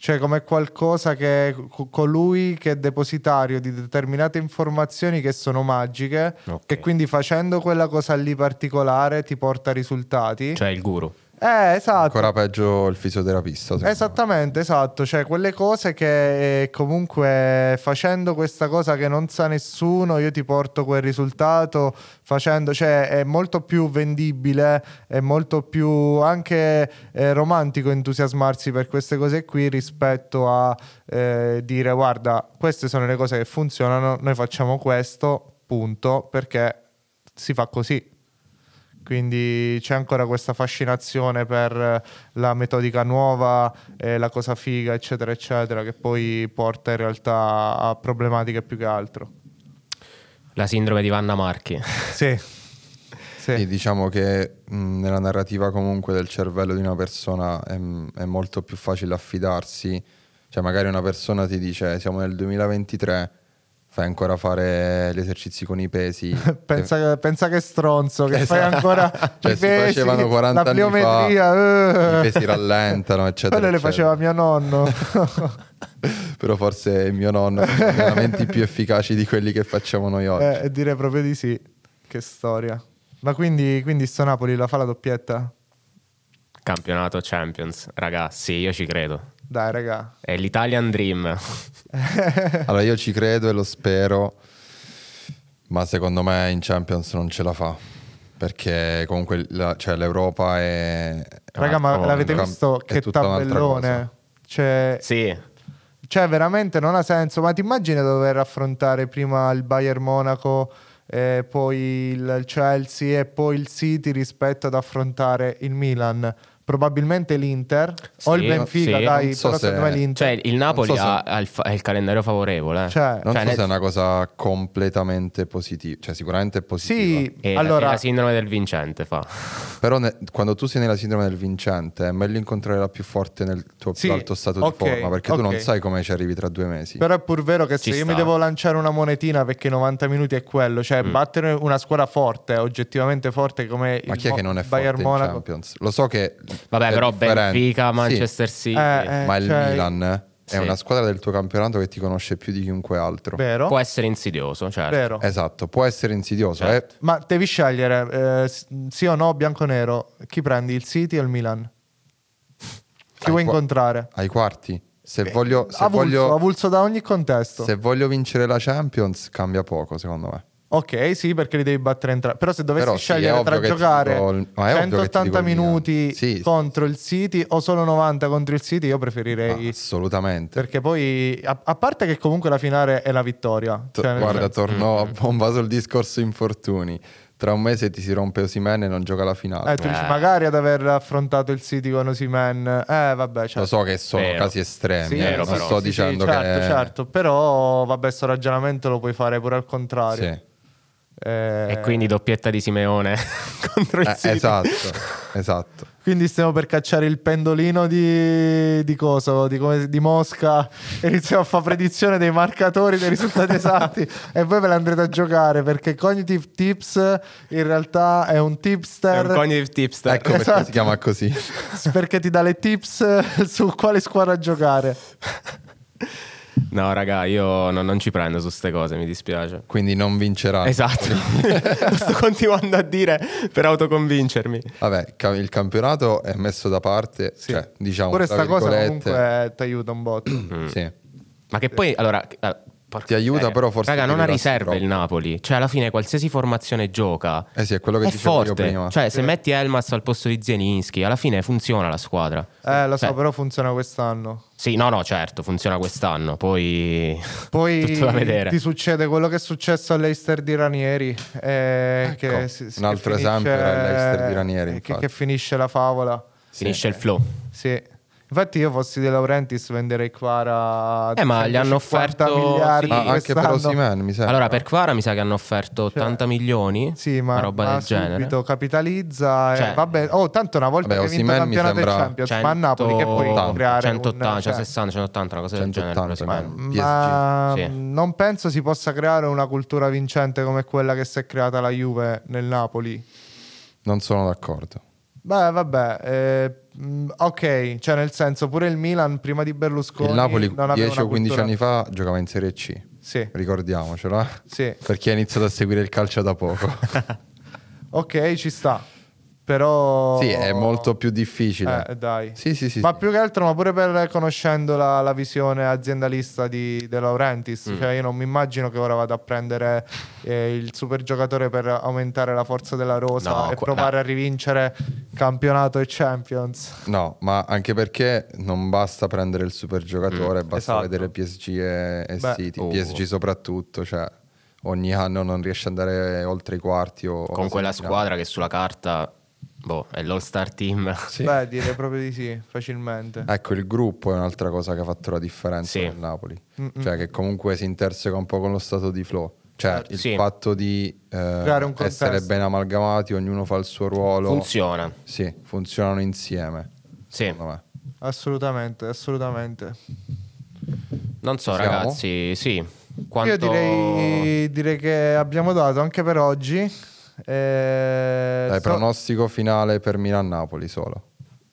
Cioè come qualcosa che co- colui che è depositario di determinate informazioni che sono magiche Ok. che quindi facendo quella cosa lì particolare ti porta risultati. Cioè, il guru. Eh, esatto. ancora peggio il fisioterapista. secondo me. Esattamente, esatto, cioè quelle cose che eh, comunque facendo questa cosa che non sa nessuno, io ti porto quel risultato, facendo, cioè è molto più vendibile, è molto più anche eh, romantico entusiasmarsi per queste cose qui rispetto a eh, dire guarda, queste sono le cose che funzionano, noi facciamo questo, punto, perché si fa così. Quindi c'è ancora questa fascinazione per eh, la metodica nuova, eh, la cosa figa, eccetera, eccetera, che poi porta in realtà a problematiche più che altro. La sindrome di Vanna Marchi. [laughs] Sì. Sì, sì. diciamo che mh, nella narrativa comunque del cervello di una persona è, è molto più facile affidarsi. Cioè magari una persona ti dice siamo nel 2023, fai ancora fare gli esercizi con i pesi. [laughs] pensa, pensa che stronzo, che fai Esatto. ancora [laughs] Cioè, i si pesi, facevano 40 la anni fa, pliometria. eh. I pesi rallentano, eccetera. Quelle le faceva mio nonno. [laughs] Però forse il mio nonno ha allenamenti più efficaci di quelli che facciamo noi oggi. eh, direi proprio di sì. Che storia. Ma quindi, quindi sto Napoli la fa la doppietta? Campionato Champions. Raga, sì, io ci credo. Dai, raga. È l'Italian Dream. [laughs] Allora io ci credo e lo spero, ma secondo me in Champions non ce la fa. Perché comunque la- cioè, l'Europa è... Raga, ma l'avete un- visto che tabellone? Cioè, Sì, cioè, veramente non ha senso. Ma ti immagini dover affrontare prima il Bayern Monaco, eh, poi il Chelsea e poi il City rispetto ad affrontare il Milan? Probabilmente l'Inter o il Sì, Benfica, sì. dai, so però secondo se- me l'Inter. cioè il Napoli so se- ha, ha il, fa- ha il calendario favorevole. eh. Cioè, Non Cioè, so nel- se è una cosa completamente positiva, cioè sicuramente è positiva. sì, E la- allora, la sindrome del vincente fa. Però ne- quando tu sei nella sindrome del vincente è meglio incontrare la più forte nel tuo Sì, più alto stato ok, di forma, perché tu non sai come ci arrivi tra due mesi. Però è pur vero che se Ci io sta. mi devo lanciare una monetina perché 90 minuti è quello, cioè Mm. battere una squadra forte, oggettivamente forte come Ma il chi è Mo- che non è forte Bayern in Monaco. Champions? Lo so che Vabbè, è però differente. Benfica, Sì, Manchester City. Eh, eh. ma il cioè- Milan è Sì. una squadra del tuo campionato che ti conosce più di chiunque altro. Vero? Può essere insidioso, certo. Vero. Esatto, può essere insidioso. Certo. eh. Ma devi scegliere eh, sì o no, bianco o nero. Chi prendi, il City o il Milan? Chi Ai vuoi qua- incontrare? Ai quarti. Se voglio, se, avulso, voglio, avulso da ogni contesto. se voglio vincere la Champions cambia poco secondo me. Ok, sì, perché li devi battere entrambi. Però se dovessi Però sì, scegliere tra giocare dico il- ma è ovvio che ti 180 dico il Milan. minuti Sì, sì. contro il City o solo 90 contro il City, io Ah, preferirei... assolutamente. Perché poi, a, a parte che comunque la finale è la vittoria. To- Cioè, Guarda, senso- torno a bomba sul discorso infortuni. Tra un mese ti si rompe Osimene e non gioca la finale. Eh, tu dici Eh. magari ad aver affrontato il City con Osimen. Eh, vabbè, certo. Lo so che sono Vero. casi estremi, Sì, eh, vero, non però. sto sì, sì, dicendo certo, che... certo. Però, vabbè, sto ragionamento lo puoi fare pure al contrario. Sì. Eh, E quindi doppietta di Simeone [laughs] contro il Eh, City. esatto, esatto. quindi stiamo per cacciare il pendolino di, di coso, di, come- di Mosca e iniziamo a fare predizione dei marcatori, dei risultati esatti e voi ve le andrete a giocare perché Cognitive Tips in realtà è un È tipster un cognitive tipster. Ecco perché Esatto. si chiama così. perché ti dà le tips su quale squadra giocare. No, raga, io non, non ci prendo su queste cose, mi dispiace. Quindi non vincerà. Esatto. [laughs] Sto continuando a dire per autoconvincermi. Vabbè, il campionato è messo da parte, Sì. cioè, diciamo, Pure sta cosa comunque ti aiuta un botto. [clears throat] sì. Ma che poi, allora... eh, porca Ti aiuta, miseria. però forse Raga, non ha riserve il. Napoli. Cioè, alla fine, qualsiasi formazione gioca... Eh sì, è quello che è dicevo io forte. prima. Cioè, se metti Elmas al posto di Zielinski, alla fine funziona la squadra. Eh, lo so, Cioè, però funziona quest'anno. Sì, no, no, certo, funziona quest'anno. Poi... [laughs] Poi Tutto da vedere. ti succede quello che è successo all'Eister di Ranieri. eh, che Ecco, si- si- un altro che esempio finisce- era l'Eister di Ranieri, Che, infatti. che finisce la favola. Finisce il flow. Sì. Infatti, io fossi De Laurentiis venderei Kvara. a Eh, ma gli hanno 150 offerto- miliardi sì. Ah, anche per. Osimen, mi sembra. Allora, per Kvara mi sa che hanno offerto 80 milioni. Sì, ma, una roba ma del genere. subito capitalizza. Cioè- e vabbè, oh, tanto una volta Vabbè, che hai vinto il campionato del Champions, ma a Napoli che puoi 180, creare 180, un, cioè, 160, 180, una cosa del genere. 180, per ma- Osimhen. ma Sì. non penso si possa creare una cultura vincente come quella che si è creata la Juve nel Napoli. Non sono d'accordo. Beh, vabbè, eh, mh, ok, cioè nel senso pure il Milan prima di Berlusconi Il Napoli non aveva 10 una o 15 cultura- anni fa giocava in Serie C, Sì, ricordiamocelo, eh? sì. per chi ha iniziato a seguire il calcio da poco. [laughs] Ok, ci sta. Però sì, è molto più difficile. Eh, dai. Sì, sì, sì. ma sì. più che altro, ma pure per conoscendo la, la visione aziendalista di De Laurentiis, Mm. cioè io non mi immagino che ora vada a prendere eh, il super giocatore per aumentare la forza della rosa No, e qua- provare a rivincere campionato e Champions. No, ma anche perché non basta prendere il super giocatore, basta Esatto. vedere PSG e, e Beh, City, oh. PSG soprattutto, cioè ogni anno non riesce ad andare oltre i quarti o Con quella squadra che sulla carta boh, è l'all-star team. Sì. Beh, direi proprio di sì, facilmente. Ecco, il gruppo è un'altra cosa che ha fatto la differenza Sì. Napoli. Mm-mm. Cioè che comunque si interseca un po' con lo stato di flow. Cioè Certo. il Sì. fatto di eh, essere ben amalgamati, ognuno fa il suo ruolo. Funziona. Sì, funzionano insieme. Sì. Secondo me. Assolutamente, assolutamente. Non so, Siamo? ragazzi, sì. Quanto... Io direi, direi che abbiamo dato anche per oggi. Eh, Dai, so- pronostico finale per Milan-Napoli solo.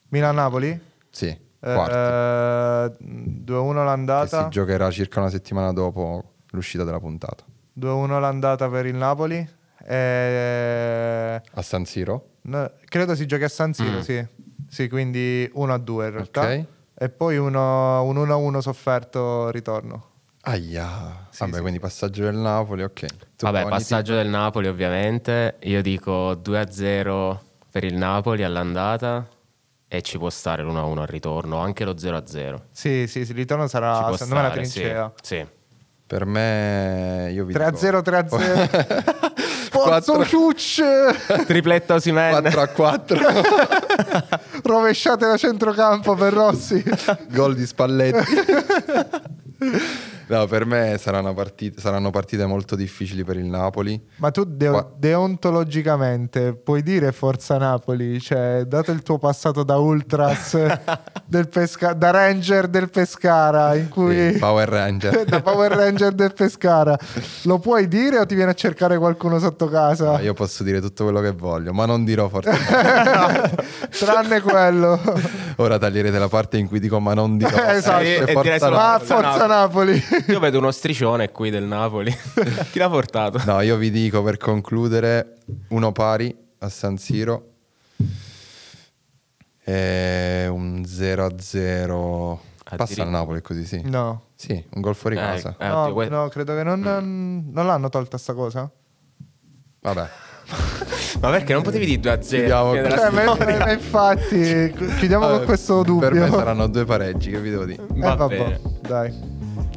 Milan-Napoli? Sì, Eh, quarti. 2-1 che l'andata. si giocherà circa una settimana dopo l'uscita della puntata. 2-1 l'andata per il Napoli. Eh, A San Siro? no, credo si giochi a San Siro, Mm. sì. Sì, quindi 1-2 in realtà. Ok. E poi uno- un 1-1 sofferto ritorno. Aia. Sì, Vabbè, sì. quindi passaggio del Napoli, ok. Tu, Vabbè, passaggio del Napoli ovviamente. Io dico 2-0 per il Napoli all'andata e ci può stare l'1-1 al ritorno, anche lo 0-0. Sì, sì, sì, il ritorno sarà secondo me la stare, sì, trincea. Sì. Per me, io vi 3-0, 3-0. Forza Quattro- Ciucci! Tripletta Osimen. 4 a 4. [laughs] Rovesciate da centrocampo per Rossi. Gol di Spalletti. [laughs] no, per me saranno partite, saranno partite molto difficili per il Napoli. Ma tu Qua- deontologicamente puoi dire Forza Napoli? Cioè, dato il tuo passato da Ultras, [laughs] del Pesca- da Ranger del Pescara, in cui... Sì, Power Ranger. [laughs] da Power Ranger del Pescara, lo puoi dire o ti viene a cercare qualcuno sotto casa? No, io posso dire tutto quello che voglio, ma non dirò forse. [laughs] Tranne quello. Ora taglierete la parte in cui dico ma non dirò. [laughs] Esatto. Eh, E Forza solo- Ma Napoli. Forza Forza Napoli. [laughs] Io vedo uno striscione qui del Napoli. [laughs] Chi l'ha portato? No, io vi dico per concludere uno pari a San Siro. E un 0 a 0. Passa al Napoli così, sì. No. Sì, un gol fuori Eh, casa. eh, no, no, credo che non, non l'hanno tolta sta cosa. Vabbè. Ma perché non potevi dire 2 a 0? Chiudiamo della Cioè, ma- infatti, chiudiamo con Vabbè, questo dubbio. Per me saranno due pareggi, che vi devo dire? Eh, Va vabbè, bene. dai.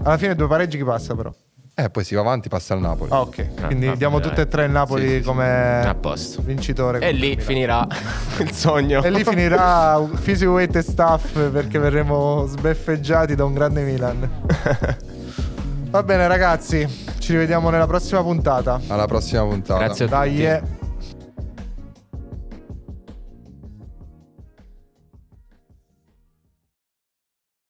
Alla fine due pareggi chi passa però? Eh, poi si va avanti, passa al Napoli. Ah, ok. Quindi va diamo bene, tutte e tre il Napoli Sì, sì, sì. come A posto. vincitore. E lì finirà [laughs] il sogno. E lì finirà Physio Weight e Staff perché verremo sbeffeggiati da un grande Milan. [laughs] Va bene ragazzi, ci rivediamo nella prossima puntata. Alla prossima puntata. Grazie a Dai, tutti. eh.